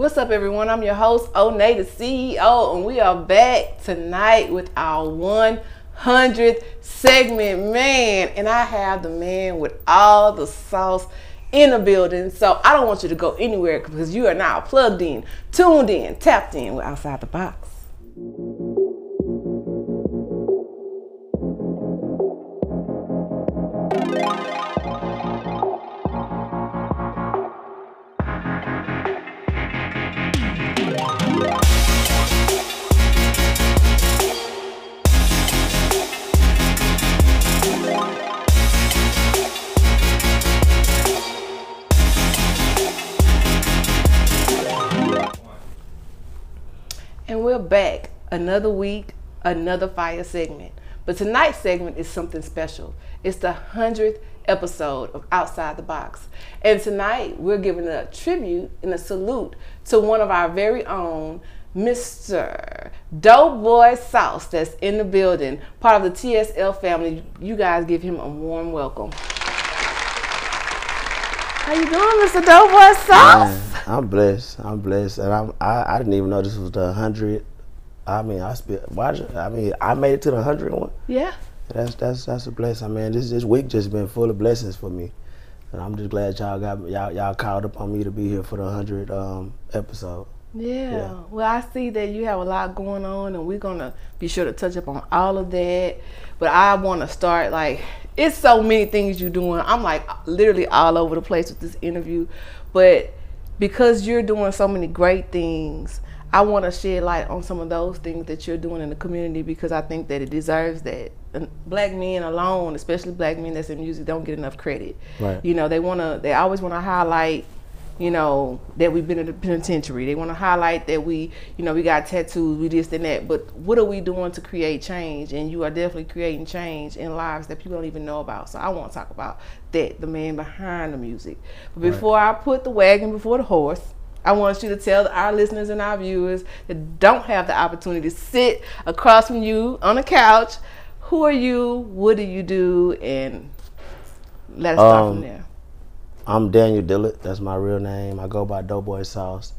What's up, everyone? I'm your host, Onay, the CEO, and we are back tonight with our 100th segment, man. And I have the man with all the sauce in the building. So I don't want you to go anywhere because you are now plugged in, tuned in, tapped in with Outside the Box. We're back another week, another fire segment. But tonight's segment is something special. It's the 100th episode of Outside the Box. And tonight we're giving a tribute and a salute to one of our very own, Mr. Doughboy Sauce, that's in the building, part of the TSF family. You guys give him a warm welcome. How you doing, Mr. Doughboy Sauce? Man, I'm blessed. I'm blessed, and I'm. I, I didn't even know this was the hundred. I mean, I spent. Watch. I mean, I made it to the hundred one. Yeah. That's that's that's a blessing. I mean, this this week just been full of blessings for me, and I'm just glad y'all got y'all y'all called upon me to be here for the hundred um, episode. Yeah. Yeah. Well, I see that you have a lot going on, and we're gonna be sure to touch up on all of that. But I want to start like it's so many things you're doing. I'm like literally all over the place with this interview, but because you're doing so many great things, I want to shed light on some of those things that you're doing in the community because I think that it deserves that. And black men alone, especially black men that's in music, don't get enough credit. Right. You know, they wanna, they always want to highlight you know, that we've been in the penitentiary. They want to highlight that we, you know, we got tattoos, we this and that. But what are we doing to create change? And you are definitely creating change in lives that people don't even know about. So I want to talk about that, the man behind the music. But before I put the wagon before the horse, I want you to tell our listeners and our viewers that don't have the opportunity to sit across from you on a couch, who are you, what do you do, and let us start from Um, there. I'm Daniel Dillett. That's my real name. I go by Doughboy Sauce.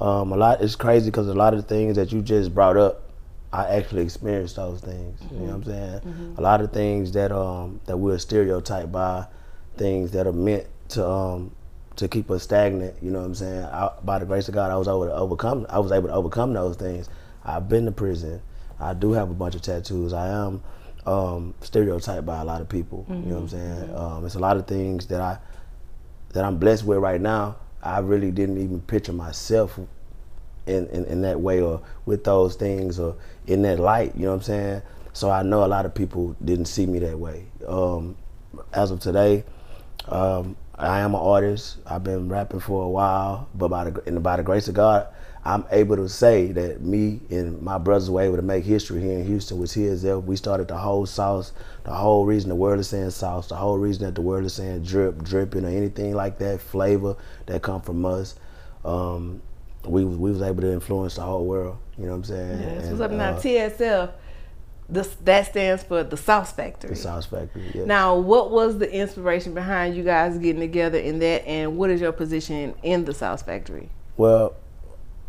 Um, a lot. It's crazy because a lot of the things that you just brought up, I actually experienced those things. You know what I'm saying? A lot of things that um that we're stereotyped by, things that are meant to um to keep us stagnant. You know what I'm saying? I, by the grace of God, I was able to overcome. I was able to overcome those things. I've been to prison. I do have a bunch of tattoos. I am um, stereotyped by a lot of people. You know what I'm saying? Um, it's a lot of things that I that I'm blessed with right now, I really didn't even picture myself in, in, in that way or with those things or in that light, you know what I'm saying? So I know a lot of people didn't see me that way. Um, as of today, um, I am an artist. I've been rapping for a while, but by the, by the grace of God, I'm able to say that me and my brothers were able to make history here in Houston with TSL. We started the whole sauce, the whole reason the world is saying sauce, the whole reason that the world is saying drip, dripping, or anything like that flavor that come from us. Um, we we was able to influence the whole world. You know what I'm saying? And, what's up now? uh, TSF. This, that stands for the Sauce Factory. the Sauce Factory. Yeah. Now, what was the inspiration behind you guys getting together in that, and what is your position in the Sauce Factory? Well,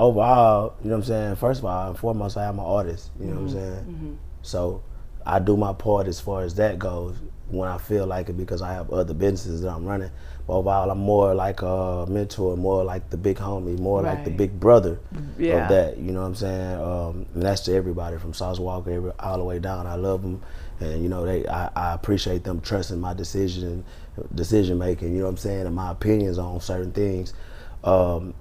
overall, you know what I'm saying? First of all, and foremost, I am an artist. You know what I'm Mm-hmm. saying? So I do my part as far as that goes when I feel like it because I have other businesses that I'm running. But overall, I'm more like a mentor, more like the big homie, more like the big brother Yeah. of that. You know what I'm saying? Um, and that's to everybody from Sauce Walker every, all the way down. I love them, and you know they. I, I appreciate them trusting my decision, decision making. You know what I'm saying, and my opinions on certain things. Um,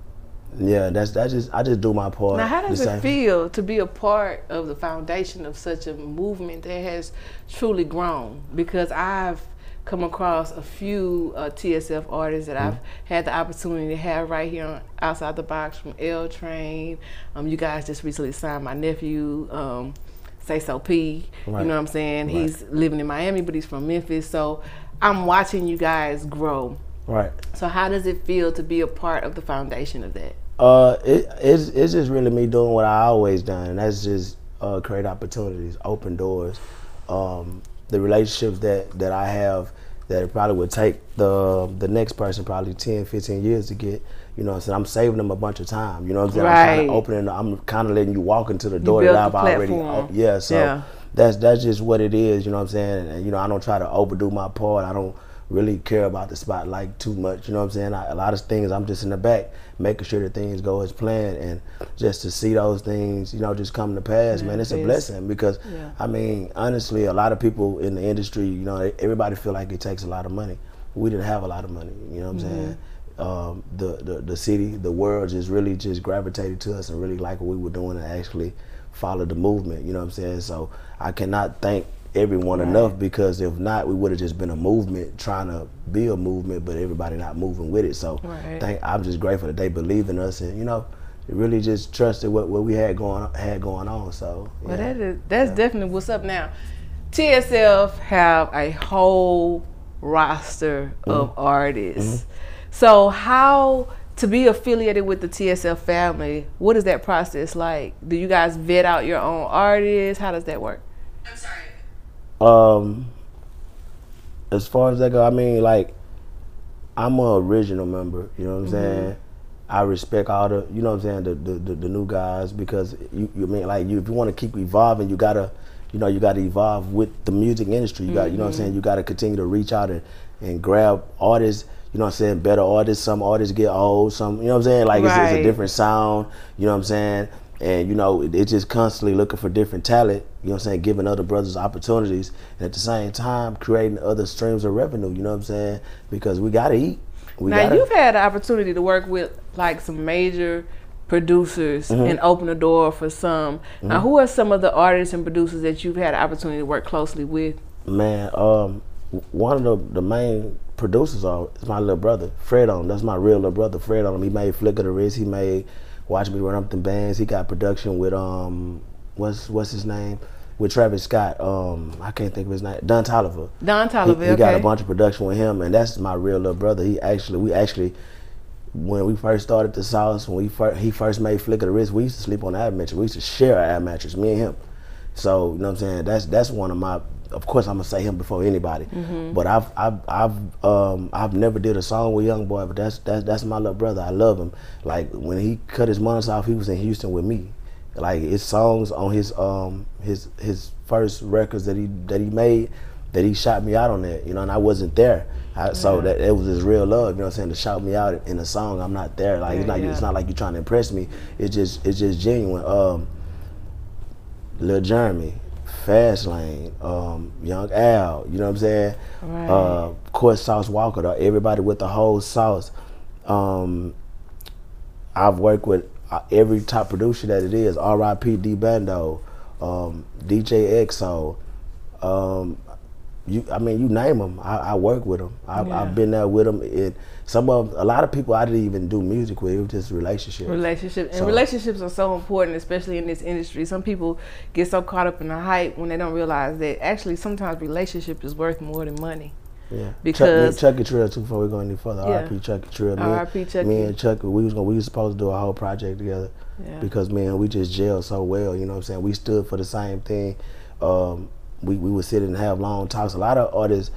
yeah, that's that's just I just do my part. Now, how does it feel to be a part of the foundation of such a movement that has truly grown? Because I've come across a few uh, TSF artists that I've had the opportunity to have right here on, outside the box from L Train. Um, you guys just recently signed my nephew. Um, Say So P. You know what I'm saying? Right. He's living in Miami, but he's from Memphis. So I'm watching you guys grow. Right. So how does it feel to be a part of the foundation of that? Uh, it, it's it's just really me doing what I always done, and that's just uh, create opportunities, open doors. Um, the relationships that that I have that it probably would take the the next person probably 10, 15 years to get. You know, what I'm saying I'm saving them a bunch of time. You know what I'm saying? I'm kind Right. of opening. I'm kind of letting you walk into the door that I've already. platform. oh, yeah. So Yeah. that's that's just what it is. You know what I'm saying? And you know, I don't try to overdo my part. I don't really care about the spotlight too much. You know what I'm saying? I, a lot of things I'm just in the back, making sure that things go as planned, and just to see those things, you know, just come to pass, man, it's a blessing because Yeah. I mean, honestly, a lot of people in the industry, you know, everybody feel like it takes a lot of money. We didn't have a lot of money. You know what I'm saying? Um, the, the the city, the world just really just gravitated to us and really liked what we were doing and actually followed the movement. You know what I'm saying? So I cannot thank everyone enough because if not, we would have just been a movement trying to be a movement, but everybody not moving with it. So Right. thank, I'm just grateful that they believe in us and you know, really just trusted what, what we had going had going on. So Well, yeah. that is that's definitely what's up now. TSF have a whole roster mm-hmm. of artists. Mm-hmm. So how to be affiliated with the TSF family? What is that process like? Do you guys vet out your own artists? How does that work? I'm sorry. Um, as far as that go, I mean, like, I'm a original member. You know what I'm saying? I respect all the, you know what I'm saying, the the, the, the new guys because you, you mean like you if you want to keep evolving, you gotta, you know, you gotta evolve with the music industry. You got, you know what I'm saying, you gotta continue to reach out and, and grab artists. You know what I'm saying? Better artists. Some artists get old. Some, you know what I'm saying? Like it's, it's a different sound. You know what I'm saying? And you know, it- it's just constantly looking for different talent. You know what I'm saying? Giving other brothers opportunities, and at the same time, creating other streams of revenue. You know what I'm saying? Because we gotta eat. We now gotta. you've had the opportunity to work with like some major producers Mm-hmm. and open the door for some. Now who are some of the artists and producers that you've had the opportunity to work closely with? Man, um, one of the, the main producers are is my little brother, Fred on. That's my real little brother, Fred on. He made Flick of the Wrist. He made Watch Me Run Up the Bands. He got production with um, what's what's his name? With Travis Scott. Um, I can't think of his name. Don Toliver. Don He, Toliver, he got a bunch of production with him, and that's my real little brother. He actually, we actually, when we first started the sauce, when we first, he first made Flick of the Wrist, we used to sleep on the ab mattress. We used to share our ab mattress, me and him. So you know what I'm saying? That's that's one of my. Of course, I'm gonna say him before anybody. Mm-hmm. But I've I've I've um I've never did a song with Young Boy, but that's that's that's my little brother. I love him. Like when he cut his months off, he was in Houston with me. Like his songs on his um his his first records that he that he made that he shot me out on that, you know, and I wasn't there. I, So that it was his real love, you know what I'm saying, to shout me out in a song. I'm not there. Like it's not yeah. it's not like you're trying to impress me. It's just it's just genuine. Um Lil Jeremy, Fast Lane, um, Young Al, you know what I'm saying? Right. Uh, of course, Sauce Walker, though, everybody with the whole sauce. Um, I've worked with uh, every top producer that it is. R.I.P. D Bando, um, DJ EXO. Um, you, I mean, you name them. I, I work with them. I've, Yeah. I've been there with them. And some of a lot of people I didn't even do music with. It was just relationships. Relationship and So- relationships are so important, especially in this industry. Some people get so caught up in the hype when they don't realize that actually sometimes relationship is worth more than money. Yeah, Because- Chuck, Chucky Trill too. Before we go any further, Yeah. R.I.P. Chucky Trill. Me, R.I.P. Chucky. Me and Chucky, we was gonna, we was supposed to do a whole project together Yeah. because man, we just gelled so well. You know what I'm saying? We stood for the same thing. Um, we we would sit and have long talks. A lot of artists,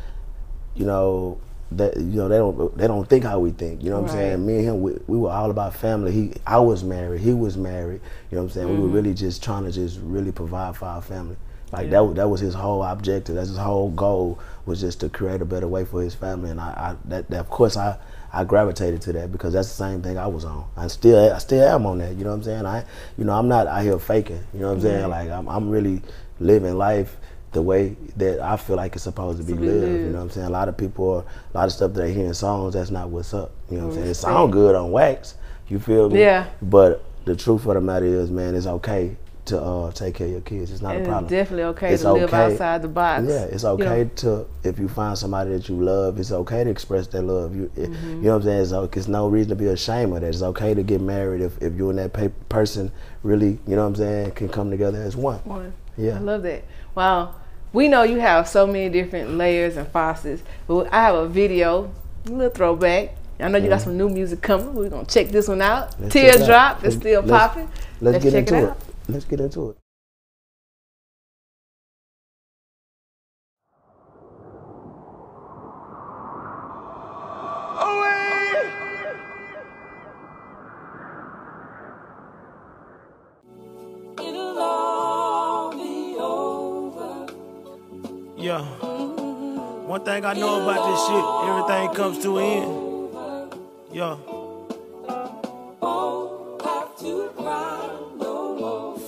you know, that you know they don't they don't think how we think. You know what I'm saying? Me and him, we, we were all about family. He I was married. He was married. You know what I'm saying? We were mm-hmm. really just trying to just really provide for our family. Like Yeah. that was that was his whole objective. That's his whole goal was just to create a better way for his family. And I, I that, that of course I I gravitated to that because that's the same thing I was on. I still I still am on that. You know what I'm saying? I you know I'm not out here faking. You know what I'm saying? Like I'm I'm really living life the way that I feel like it's supposed to be lived. You know what I'm saying? A lot of people are a lot of stuff that they hear in songs. That's not what's up. You know what I'm saying? It sound good on wax. You feel me? Yeah. But the truth of the matter is, man, it's okay to uh, take care of your kids. It's not And a it's problem. definitely okay It's to live outside the box. Yeah, it's okay to if you find somebody that you love, it's okay to express that love. You, Mm-hmm. you know what I'm saying? It's, it's no reason to be ashamed of that. It's okay to get married if, if you and that pa- person really, you know what I'm saying, can come together as one. One. Yeah. I love that. Wow. We know you have so many different layers and facets, but I have a video, a little throwback. I know you got some new music coming. We're gonna check this one out. Let's. Teardrop, it's Let's- still let's- popping. Let's, get check into it it. Let's get into it. Yeah. One thing I know about this shit, everything comes to an end. Yeah. won't have to cry no more.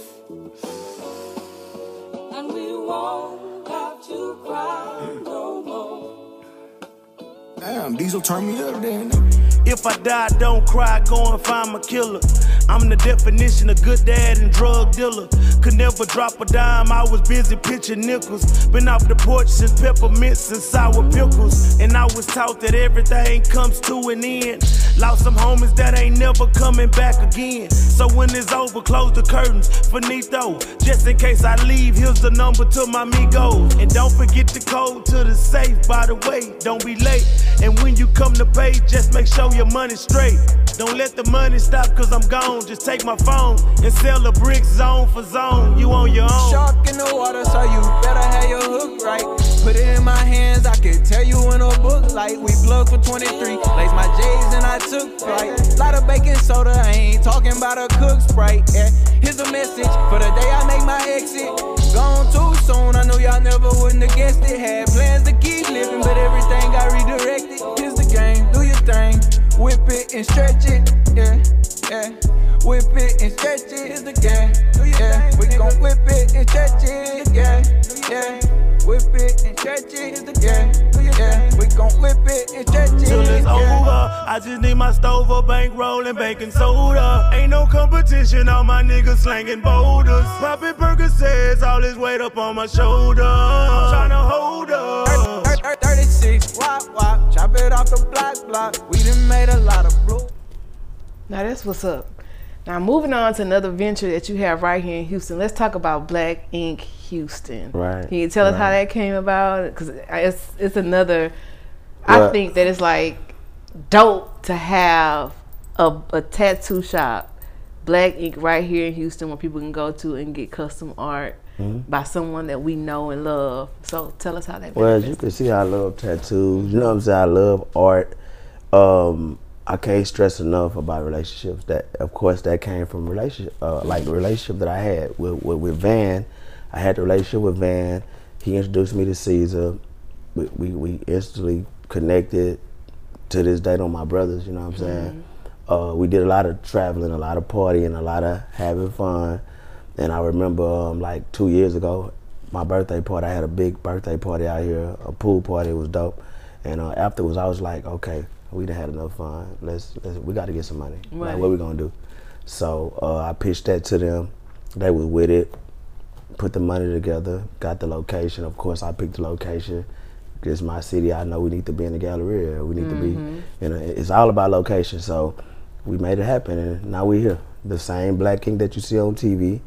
And we won't have to cry no more. Damn, Diesel turn me up then. If I die, don't cry, go and find my killer. I'm the definition of good dad and drug dealer. Could never drop a dime, I was busy pitching nickels. Been off the porch since peppermints and sour pickles. And I was taught that everything comes to an end. Lost some homies that ain't never coming back again. So when it's over, close the curtains. Finito, just in case I leave, here's the number to my amigos. And don't forget the code to the safe, by the way, don't be late. And when you come to pay, just make sure your money's straight. Don't let the money stop, cause I'm gone. Just take my phone and sell the brick zone for zone. You on your own. Shark in the water, so you better have your hook right. Put it in my hands, I can tell you in a book like we plugged for 23. Lace my J's and I took flight. Lot of baking soda, I ain't talking about a cook sprite. Yeah. Here's a message for the day I make my exit. Gone too soon, I know y'all never wouldn't have guessed it. Had plans to keep living, but everything got redirected. Here's the game, do your thing. Whip it and stretch it, yeah. Whip it and stretch it, game, yeah. We gon' whip it and stretch it, yeah, yeah. Whip it and stretch it, yeah, yeah. We gon' whip it and stretch it, till it's over. I just need my stove, a bankroll, and baking soda. Ain't no competition, all my niggas slanging boulders. Popping Percocets, all this weight up on my shoulder. I'm tryna hold up. Thir- thir- 36, wop wop, chop it off the block block. We done made a lot of blue. Now that's what's up. Now moving on to another venture that you have right here in Houston. Let's talk about Black Ink Houston. Right, Can you tell us how that came about? Because it's it's another. I think that it's like dope to have a, a tattoo shop, Black Ink, right here in Houston, where people can go to and get custom art Mm-hmm. by someone that we know and love. So tell us how that. Well, as you can see, I love tattoos. You know what I'm saying? I love art. Um, I can't stress enough about relationships. That, of course, that came from relationship, uh, like the relationship that I had with, with with Van. I had the relationship with Van. He introduced me to Caesar. We we, we instantly connected. To this day, on my brothers. You know what I'm saying? Uh, we did a lot of traveling, a lot of partying, a lot of having fun. And I remember um, like two years ago, my birthday party. I had a big birthday party out here, a pool party. It was dope. And uh, afterwards, I was like, okay, we done had enough fun. Let's, let's we got to get some money. Right. Like, what we gonna do? So uh, I pitched that to them. They was with it. Put the money together. Got the location. Of course, I picked the location. It's my city. I know we need to be in the Galleria. We need to be. You know, it's all about location. So we made it happen, and now we here. The same Black Ink that you see on TV.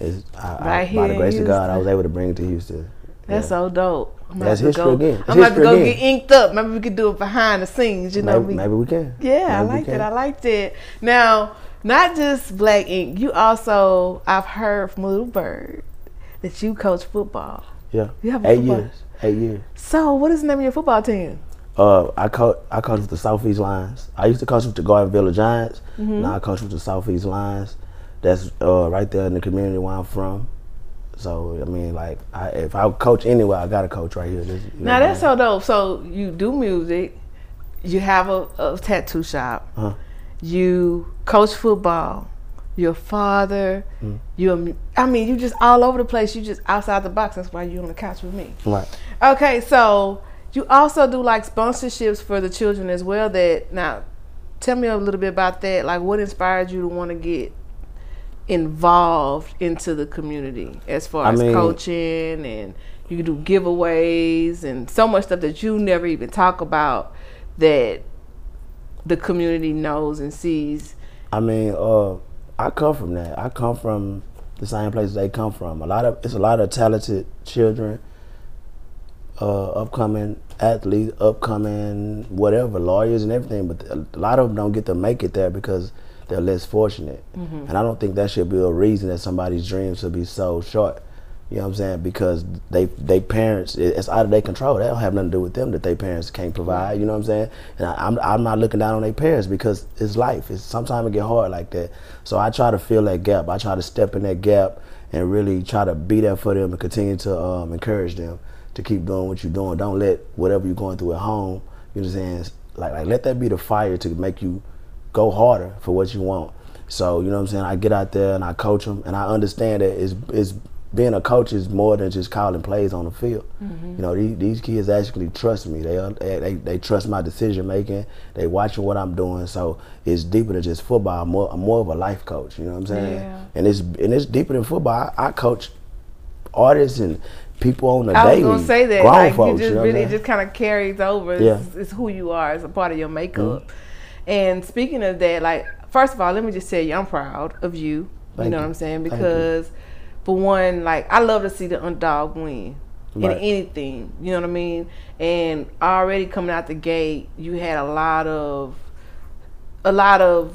Is I, I, Right here by the grace of God, I was able to bring it to Houston. That's Yeah. so dope. I'm That's history go, again. It's I'm about to go again. get inked up. Maybe we could do it behind the scenes. You know, Maybe, we, maybe we can. Yeah, I Maybe we like that. I like that. Now, not just Black Ink. You also, I've heard from Little Bird that you coach football. Yeah. You have a eight football- years. Eight years. So, what is the name of your football team? Uh, I coach. I coach with the Southeast Lions. I used to coach with the Garden Villa Giants. Mm-hmm. Now I coach with the Southeast Lions. That's uh, right there in the community where I'm from. So I mean, like, I, if I coach anywhere, I gotta coach right here. This, you Now that's I so dope. So you do music, you have a, a tattoo shop, Uh-huh. you coach football, your father, Mm. you. a mu- I mean, you just all over the place. You just outside the box. That's why you on the couch with me. Right. Okay, so you also do like sponsorships for the children as well. That now, tell me a little bit about that. Like, what inspired you to want to get involved into the community as far I as mean- coaching and you do giveaways and so much stuff that you never even talk about that the community knows and sees. I mean, uh, I come from that. I come from the same place they come from. A lot of it's a lot of talented children, uh, upcoming athletes, upcoming whatever lawyers and everything. But a lot of them don't get to make it there because they're less fortunate. And I don't think that should be a reason that somebody's dreams should be so short. You know what I'm saying? Because they they parents it's out of their control. They don't have nothing to do with them that their parents can't provide. You know what I'm saying? And I, I'm I'm not looking down on their parents because it's life. It's sometimes it get hard like that. So I try to fill that gap. I try to step in that gap and really try to be there for them and continue to um, encourage them to keep doing what you're doing. Don't let whatever you're going through at home, you know what I'm saying, like like let that be the fire to make you go harder for what you want. So, you know what I'm saying? I get out there and I coach them and I understand that it's, it's being a coach is more than just calling plays on the field. Mm-hmm. You know, these, these kids actually trust me. They, they they trust my decision making. They watching what I'm doing. So it's deeper than just football. I'm more, I'm more of a life coach. You know what I'm saying? Yeah. And it's and it's deeper than football. I, I coach artists and people on the I was daily. gonna say that, grown like folks, you just know really just kind of carries over. It's, Yeah. it's who you are. It's a part of your makeup. Mm-hmm. And speaking of that, like first of all, let me just tell you, I'm proud of you. Thank you know you. what I'm saying? Because for one, like I love to see the underdog win. In anything, you know what I mean, and already coming out the gate, you had a lot of, a lot of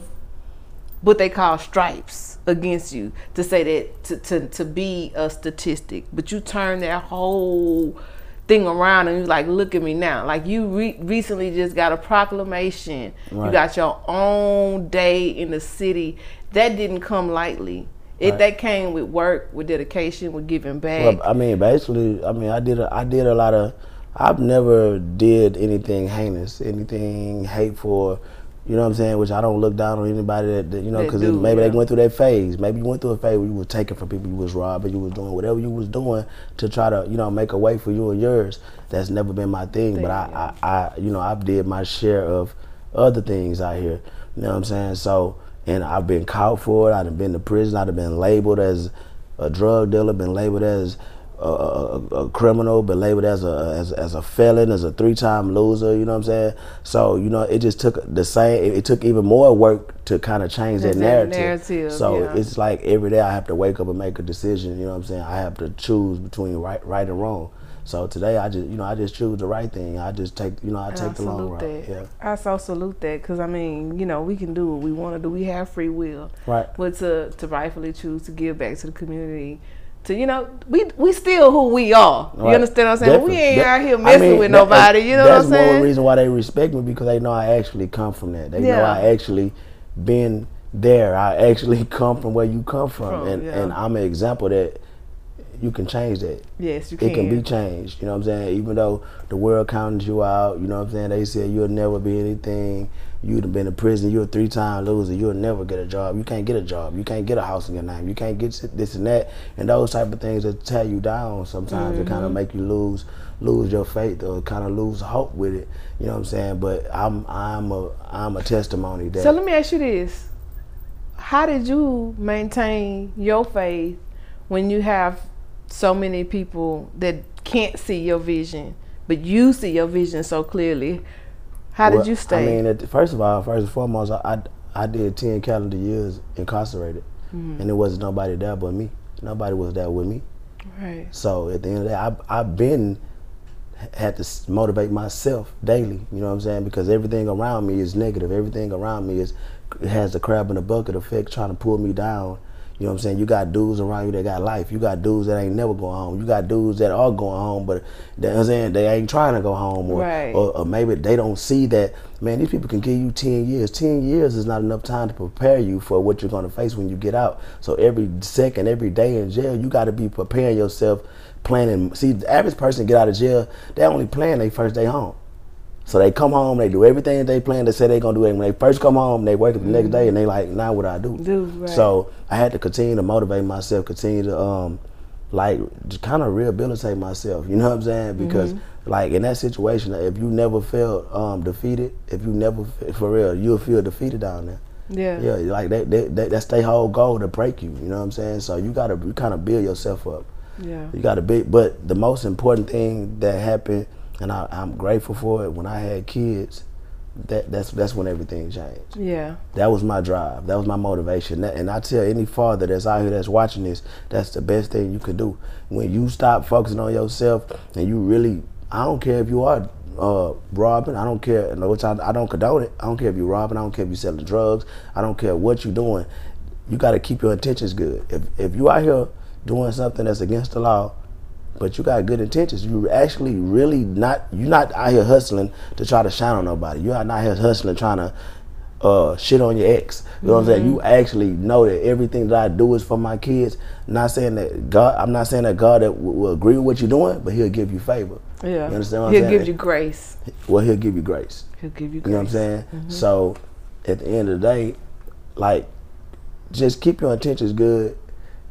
what they call stripes against you to say that to, to, to be a statistic but you turn that whole thing around and you like look at me now like you re- recently just got a proclamation you got your own day in the city that didn't come lightly it Right. that came with work with dedication with giving back Well, I mean, basically, I mean, I did a, I did a lot of. I've never did anything heinous, anything hateful. You know what I'm saying? Which I don't look down on anybody that, that you know, because maybe yeah. they went through that phase. Maybe you went through a phase where you was taking from people, you was robbing, you was doing whatever you was doing to try to, you know, make a way for you and yours. That's never been my thing. But I, I, I, you know, I've did my share of other things out here. You know what I'm saying? So, and I've been caught for it. I've been to prison. I've been labeled as a drug dealer, been labeled as a, a, a criminal, been labeled as a as, as a felon, as a three time loser. You know what I'm saying? So you know, it just took the same. It, it took even more work to kind of change that That narrative. narrative, so yeah. it's like every day I have to wake up and make a decision. You know what I'm saying? I have to choose between right right and wrong. So today I just you know I just choose the right thing. I just take you know I And take I the long route. that. Yeah. I so salute that because I mean, you know, we can do what we want to do. We have free will, Right. But to to rightfully choose to give back to the community, to you know, we we still who we are. You understand what I'm saying? we ain't That- out here I messing mean, with that- nobody. You know what I'm saying? That's saying? reason why they respect me because they know I actually come from that. They know I actually been there. I actually come from where you come from, From, and yeah. and I'm an example that you can change that. yes, you can. It can be changed. You know what I'm saying? Even though the world counted you out, you know what I'm saying? They said you'll never be anything. You'd have been in prison. You're a three-time loser. You'll never get a job. You can't get a job. You can't get a house in your name. You can't get this and that. And those type of things that tear you down sometimes. Mm-hmm. kind of make you lose lose your faith or kind of lose hope with it. You know what I'm saying? But I'm I'm a I'm a testimony that So let me ask you this: How did you maintain your faith when you have so many people that can't see your vision, but you see your vision so clearly? How Well, did you stay? I mean, at first of all, first and foremost, I, I, I did 10 calendar years incarcerated. Mm-hmm. And there wasn't nobody there but me. Nobody was there with me. right. So at the end of the day, I, I've been, had to motivate myself daily. You know what I'm saying? Because everything around me is negative. Everything around me is has the crab in the bucket effect trying to pull me down. You know what I'm saying? You got dudes around you that got life. You got dudes that ain't never going home. You got dudes that are going home, but you know I'm saying they ain't trying to go home, or, Right. or, or maybe they don't see that. Man, these people can give you 10 years. 10 years is not enough time to prepare you for what you're going to face when you get out. So every second, every day in jail, you got to be preparing yourself, planning. See, the average person get out of jail, they only plan their first day home. So they come home, they do everything that they plan to say they're gonna do. And when they first come home, they wake up the next day and they like, now what I do? Do, right. So I had to continue to motivate myself, continue to um, like just kind of rehabilitate myself. You know what I'm saying? Because like in that situation, if you never felt um, defeated, if you never for real, you'll feel defeated down there. Yeah. Yeah, like that, that, that that's their whole goal to break you. You know what I'm saying? So you gotta you kind of build yourself up. Yeah. You got to be, but the most important thing that happened, and I, I'm grateful for it. When I had kids, that that's that's when everything changed. Yeah. That was my drive. That was my motivation. That, and I tell any father that's out here that's watching this, that's the best thing you can do. When you stop focusing on yourself and you really, I don't care if you are uh, robbing. I don't care, which I, I don't condone it. I don't care if you're robbing. I don't care if you're selling drugs. I don't care what you're doing. You got to keep your intentions good. If if you out here doing something that's against the law, but you got good intentions. You actually really not. You're not out here hustling to try to shine on nobody. You're not here hustling trying to uh, shit on your ex. You know what I'm saying? You actually know that everything that I do is for my kids. Not saying that God. I'm not saying that God that will, will agree with what you're doing, but He'll give you favor. Yeah. You understand what He'll I'm saying? He'll give you grace. Well, He'll give you grace. He'll give you You know what I'm saying? So at the end of the day, like just keep your intentions good.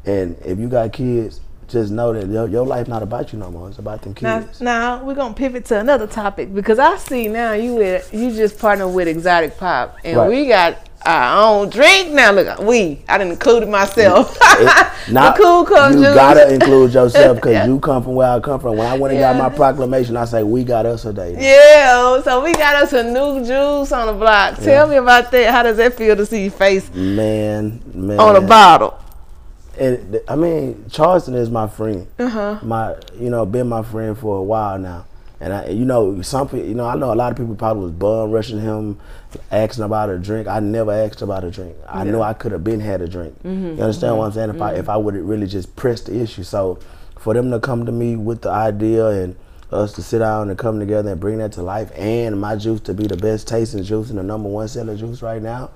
And if you got kids, just know that your, your life not about you no more. It's about them kids. now we're gonna pivot to another topic because I see now you with you just partner with Exotic Pop and Right. we got our own drink now. Look, we I didn't include myself. It- not- the cool cup you gotta include yourself because Yeah. you come from where I come from. When I went and Yeah. got my proclamation, I say we got us a day. Yeah, so we got us a new juice on the block. Tell me about that. How does that feel to see your face Man, man. on a bottle? And I mean, Charleston is my friend. Uh-huh. My, you know, been my friend for a while now. And I, you know, some people, you know, I know a lot of people probably was bum rushing him, asking about a drink. I never asked about a drink. I knew I could have been had a drink. Mm-hmm. You understand what I'm saying? If I if I would have really just pressed the issue. So, for them to come to me with the idea and us to sit down and come together and bring that to life, and my juice to be the best tasting juice and the number one seller juice right now,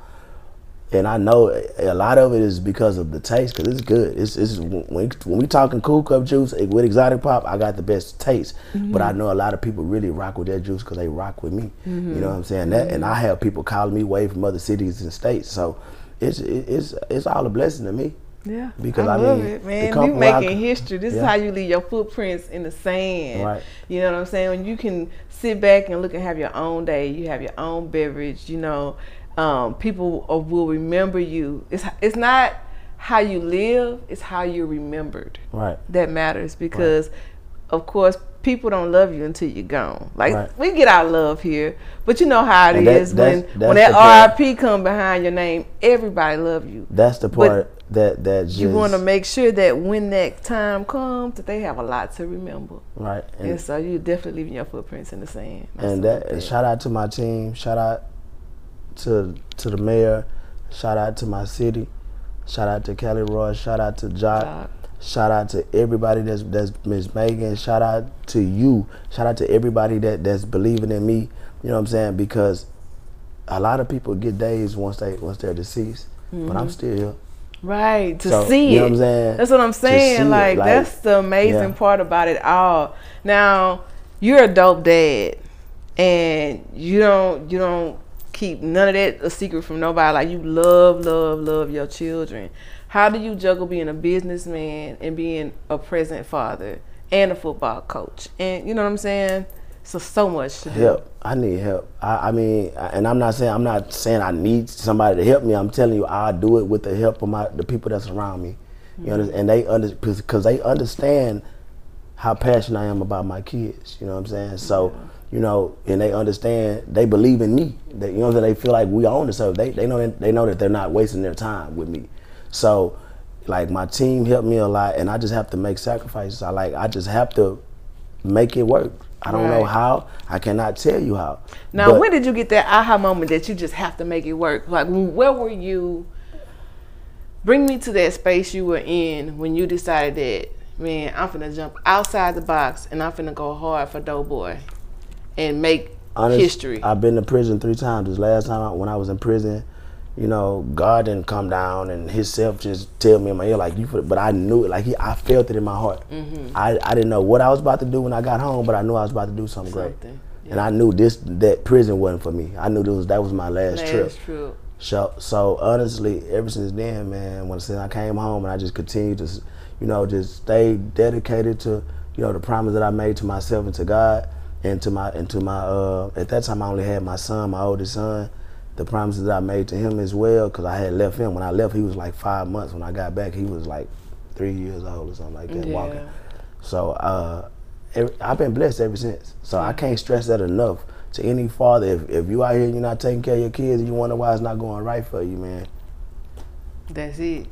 and I know a lot of it is because of the taste, because it's good. It's, it's when we, when we talking cool cup juice eh, with exotic pop, I got the best taste. Mm-hmm. But I know a lot of people really rock with that juice because they rock with me. Mm-hmm. You know what I'm saying? That and I mm-hmm. have people calling me way from other cities and states. So it's it's it's all a blessing to me. Yeah, Because, I, I love mean, it, man. You where I making history. This is how you leave your footprints in the sand. Right. You know what I'm saying? When you can sit back and look and have your own day, you have your own beverage. You know, um, people will remember you. It's it's not how you live; it's how you're remembered. Right. That matters because, of course, people don't love you until you're gone. Like Right. we get our love here, but you know how it And that- is that's- when that's when the that part- RIP come behind your name, everybody love you. That's the But part that that just You want to make sure that when that time comes, that they have a lot to remember. right. And, And so you definitely leaving your footprints in the sand. And that and shout out to my team. Shout out to to the mayor. Shout out to my city. Shout out to Kelly Roy. Shout out to Jock. Jock. Shout out to everybody that's that's Miss Megan. Shout out to you. Shout out to everybody that that's believing in me. You know what I'm saying? Because a lot of people get days once they once they're deceased, but Mm-hmm. I'm still here. Right, to So, see you know what I'm saying? That's what I'm saying. Like, like, that's the amazing yeah. part about it all. Now, you're a dope dad and you don't you don't keep none of that a secret from nobody. Like you love, love, love your children. How do you juggle being a businessman and being a present father and a football coach? And you know what I'm saying? So so much to do. help. I need help. I, I mean, and I'm not saying I'm not saying I need somebody to help me. I'm telling you, I do it with the help of my the people that's around me. You know, and they under because they understand how passionate I am about my kids. You know what I'm saying? So, you know, and they understand. They believe in me. They, you know, that they feel like we own this. So they they know that, they know that they're not wasting their time with me. So, like my team helped me a lot, and I just have to make sacrifices. I like I just have to make it work. I don't know how. I cannot tell you how. Now, But- when did you get that aha moment that you just have to make it work? Like, where were you? Bring me to that space you were in when you decided that, man, I'm finna jump outside the box and I'm finna go hard for Doughboy and make honest, history. I've been to prison three times. This last time I, when I was in prison, you know, God didn't come down and Himself just tell me in my ear like you. But I knew it, like he, I felt it in my heart. Mm-hmm. I, I didn't know what I was about to do when I got home, but I knew I was about to do something, Something, great. And I knew this that prison wasn't for me. I knew this was that was my last, Last trip. trip. So, so honestly, ever since then, man, when since I came home and I just continued to, you know, just stay dedicated to, you know, the promise that I made to myself and to God and to my and to my. Uh, at that time, I only had my son, my oldest son. The promises that I made to him as well, because I had left him. When I left, he was like five months. When I got back, he was like three years old or something like that, walking. So uh, every, I've been blessed ever since. So I can't stress that enough to any father. If, if you out here and you're not taking care of your kids and you wonder why it's not going right for you, man. That's it.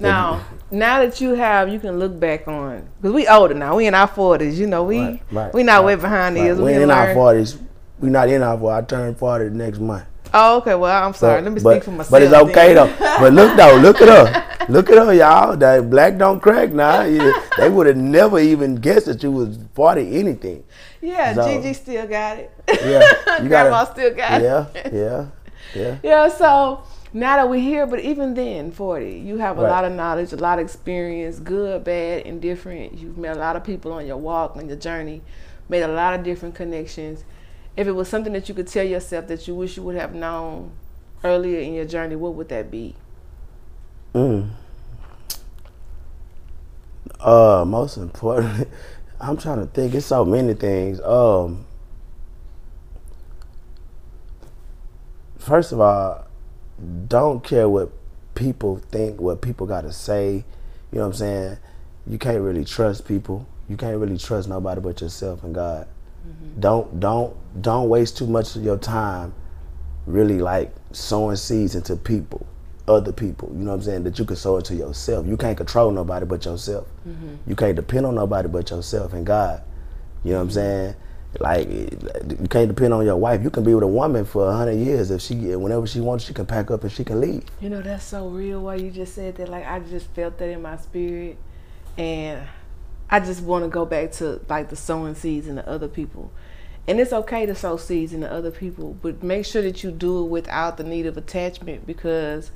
Now, now that you have, you can look back on because we older now. We in our forties. You know, we Right, right, we not way right, behind the right. years. We can in our forties. We not in our forties. I turn forty the next month. Oh, okay. Well, I'm sorry. Let me but, speak for myself. But it's okay then. though. But look though, look at her. Look at her, y'all. That black don't crack now. Yeah, they would have never even guessed that you was forty anything. Yeah, So- Gigi still got it. Yeah, you Grandma gotta- still got Yeah, it. Yeah, yeah. Yeah. Yeah, so now that we're here, but even then, 40, you have a Right. lot of knowledge, a lot of experience, good, bad, indifferent. You've met a lot of people on your walk, on your journey, made a lot of different connections. If it was something that you could tell yourself that you wish you would have known earlier in your journey, what would that be? Mm. Uh, most important, I'm trying to think. It's so many things. Um, first of all, don't care what people think, what people got to say. You know what I'm saying? You can't really trust people. You can't really trust nobody but yourself and God. Mm-hmm. Don't don't don't waste too much of your time really like sowing seeds into people, other people. You know what I'm saying? That you can sow into yourself. You can't control nobody but yourself. Mm-hmm. You can't depend on nobody but yourself and God. You know what I'm mm-hmm. saying? Like you can't depend on your wife. You can be with a woman for hundred years if she, whenever she wants, she can pack up and she can leave. You know, that's so real why you just said that. Like, I just felt that in my spirit. And I just want to go back to like the sowing seeds and the other people. And it's okay to sow seeds into other people, but make sure that you do it without the need of attachment because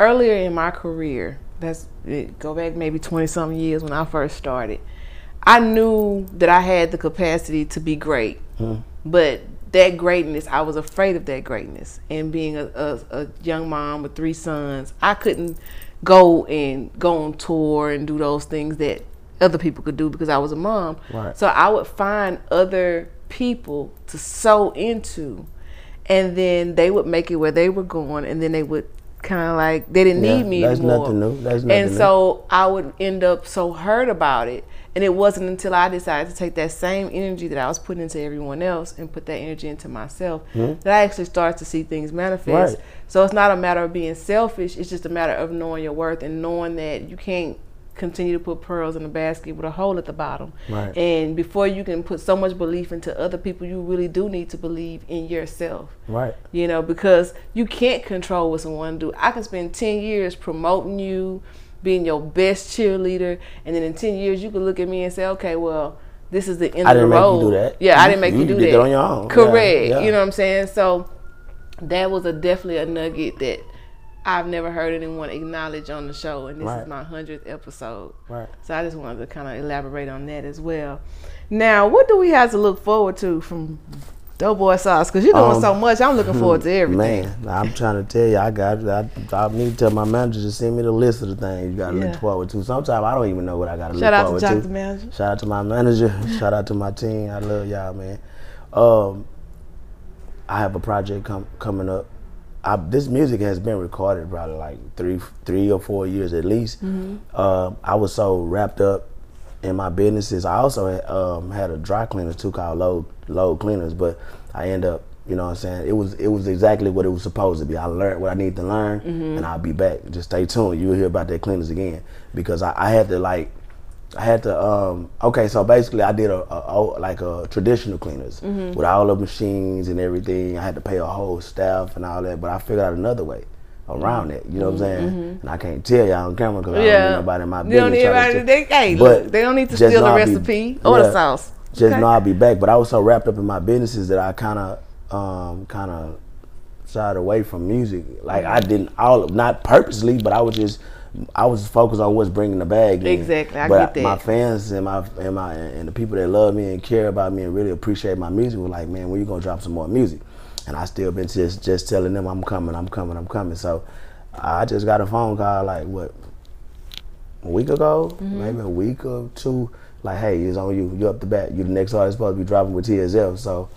earlier in my career, that's go back maybe 20 something years when I first started, I knew that I had the capacity to be great. Hmm. But that greatness, I was afraid of that greatness. And being a, a, a young mom with three sons, I couldn't go and go on tour and do those things that other people could do because I was a mom. Right. So I would find other people to sew into, and then they would make it where they were going, and then they would kind of like they didn't Yeah, need me that's anymore. nothing new. That's nothing and new. so I would end up so hurt about it. And it wasn't until I decided to take that same energy that I was putting into everyone else and put that energy into myself hmm? that I actually started to see things manifest. Right. So it's not a matter of being selfish, it's just a matter of knowing your worth and knowing that you can't continue to put pearls in a basket with a hole at the bottom. Right. And before you can put so much belief into other people, you really do need to believe in yourself Right. you know, because you can't control what someone do. I can spend 10 years promoting you, being your best cheerleader, and then in 10 years you can look at me and say, okay, well, this is the end I of the didn't make you road. do that. Yeah, I didn't make you, you do did that. that on your own. Yeah, Correct. yeah. You know what I'm saying? So that was a definitely a nugget that I've never heard anyone acknowledge on the show, and this Right. is my 100th episode. Right. So I just wanted to kind of elaborate on that as well. Now, what do we have to look forward to from Doughboy Sauce? Because you're doing Um, so much. I'm looking forward to everything. Man, I'm trying to tell you, I got. I, I need to tell my manager to send me the list of the things you got to Yeah. look forward to. Sometimes I don't even know what I got to look Shout out to forward Jock to. the manager. Shout out to my manager. Shout out to my team. I love y'all, man. Um, I have a project com- coming up. I, this music has been recorded probably like three, three or four years at least. Um, I was so wrapped up in my businesses. I also had, um, had a dry cleaner too called Load Load Cleaners, but I end up, you know what I'm saying? It was it was exactly what it was supposed to be. I learned what I need to learn, and I'll be back. Just stay tuned. You'll hear about that cleaners again because I, I had to like I had to um okay so basically I did a, a, a- like a traditional cleaners with all the machines and everything. I had to pay a whole staff and all that but I figured out another way around it you know what I'm saying? And I can't tell y'all on camera because I don't need Yeah. nobody in my business don't need to They, hey, But look, they don't need to steal the I'll be- recipe or the sauce. just Okay. know I'll be back but I was so wrapped up in my businesses that I kind of um kind of shied away from music. Like I didn't all of not purposely but I was just I was focused on what's bringing the bag in. Exactly, I but get that. my fans and my and my and the people that love me and care about me and really appreciate my music were like, man, when you gonna drop some more music? And I still been just just telling them I'm coming, I'm coming, I'm coming. So I just got a phone call like what a week ago, Mm-hmm. maybe a week or two. Like, hey, it's on you. You up the bat. You the next artist supposed to be dropping with TSF. So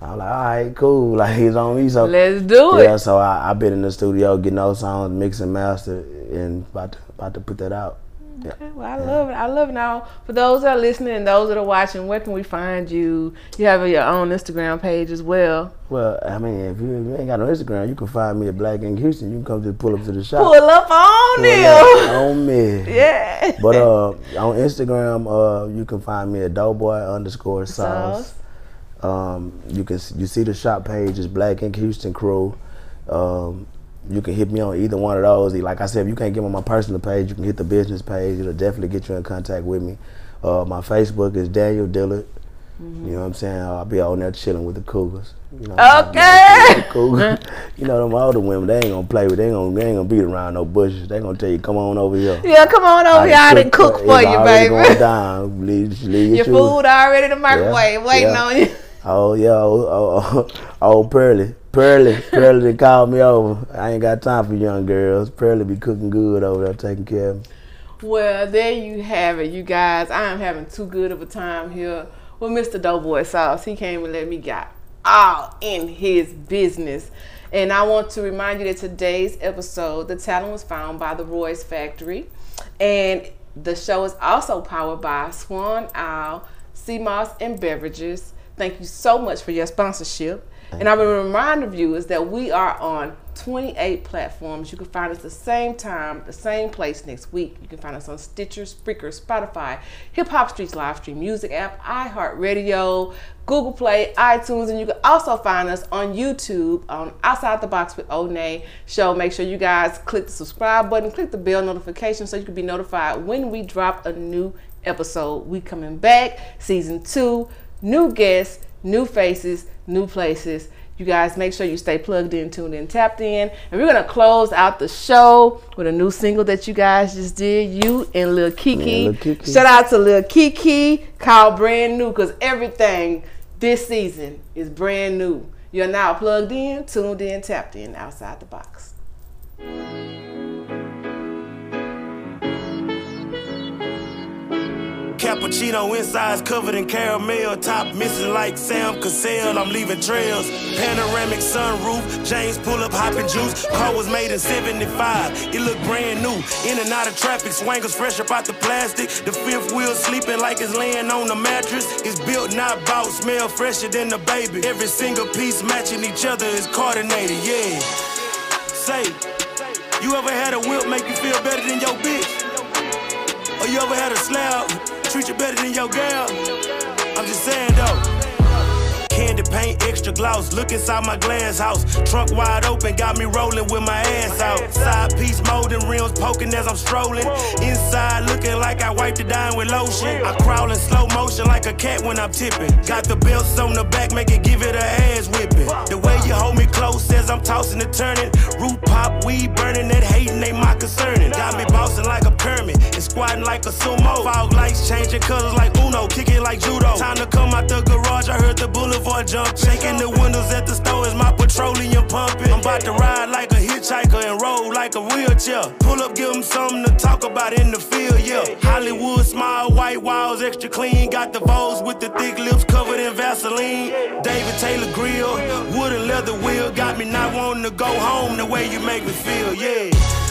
I'm like, all right, cool. Like he's on me. So Let's do it. Yeah. So I I been in the studio getting those songs, mix and master, and about to, about to put that out. Yeah. Okay, well, I love it. I love it. Now, for those that are listening and those that are watching, where can we find you? You have your own Instagram page as well. Well, I mean, if you, ain't got no Instagram, you can find me at Black Ink Houston. You can come to pull up to the shop. Pull up on Pull them. up on me. Yeah. But uh, on Instagram, uh, you can find me at doughboy underscore sauce. Um, you can you see the shop page is Black Ink Houston Crew. Um, you can hit me on either one of those. Like I said, if you can't get on my personal page, you can hit the business page. It'll definitely get you in contact with me. Uh, my Facebook is Daniel Dillard. You know what I'm saying? I'll be out there chilling with the cougars. You know, Okay. cougars. you know them older women, they ain't gonna play with. They ain't gonna, they ain't gonna beat around no bushes. They gonna tell you, come on over here. Yeah, come on over here. I done cook for you, baby. Going down. Leave, leave Your shoes. food already in the microwave, waiting yeah. on you. Oh yeah, oh, oh, oh, oh Pearly, Pearly, Pearly, they called me over. I ain't got time for young girls. Pearly be cooking good over there, taking care of me. Well, there you have it, you guys. I am having too good of a time here with Mr. Doughboy Sauce. He came and let me get all in his business. And I want to remind you that today's episode, the talent was found by the Royce Factory. And the show is also powered by Swan Owl, Sea Moss, and Beverages. Thank you so much for your sponsorship. And I will remind the viewers that we are on 28 platforms. You can find us the same time, the same place next week. You can find us on Stitcher, Spreaker, Spotify, Hip Hop Streets live stream music app, iHeartRadio, Google Play, iTunes, and you can also find us on YouTube on Outside the Box with One Show. Make sure you guys click the subscribe button, click the bell notification so you can be notified when we drop a new episode. We coming back, season two, new guests, new faces, new places. You guys make sure you stay plugged in, tuned in, tapped in. And we're gonna close out the show with a new single that you guys just did. You and Lil Kiki. Yeah, Lil Kiki. Shout out to Lil Kiki, called Brand New, because everything this season is brand new. You're now plugged in, tuned in, tapped in, outside the box. Cappuccino insides covered in caramel, top missing like Sam Cassell. I'm leaving trails. Panoramic sunroof, James pull up hopping juice. Car was made in 75. It looked brand new. In and out of traffic, swangers fresh up out the plastic. The fifth wheel sleeping like it's laying on the mattress. It's built, not bought, smell fresher than the baby. Every single piece matching each other is coordinated, yeah. Say, you ever had a whip make you feel better than your bitch? Or you ever had a slab treat you better than your girl? I'm just saying though. Candy paint, extra gloss. Look inside my glass house. Trunk wide open, got me rolling with my ass out. Side piece molding rims poking as I'm strolling. Inside looking like I wiped it down with lotion. I crawl in slow motion like a cat when I'm tipping. Got the belts on the back, make it give it a ass whipping. The way you hold me close says I'm tossing and turning. Root pop, weed burning, that hating ain't my concerning. Got me squatting like a sumo. Fog lights changing colors like Uno, kicking like judo. Time to come out the garage, I heard the boulevard jump. Shaking the windows at the store is my petroleum pumping. I'm about to ride like a hitchhiker and roll like a wheelchair. Pull up, give them something to talk about in the field, yeah. Hollywood smile, white walls, extra clean. Got the bows with the thick lips covered in Vaseline. David Taylor grill, wood and leather wheel. Got me not wanting to go home the way you make me feel, yeah.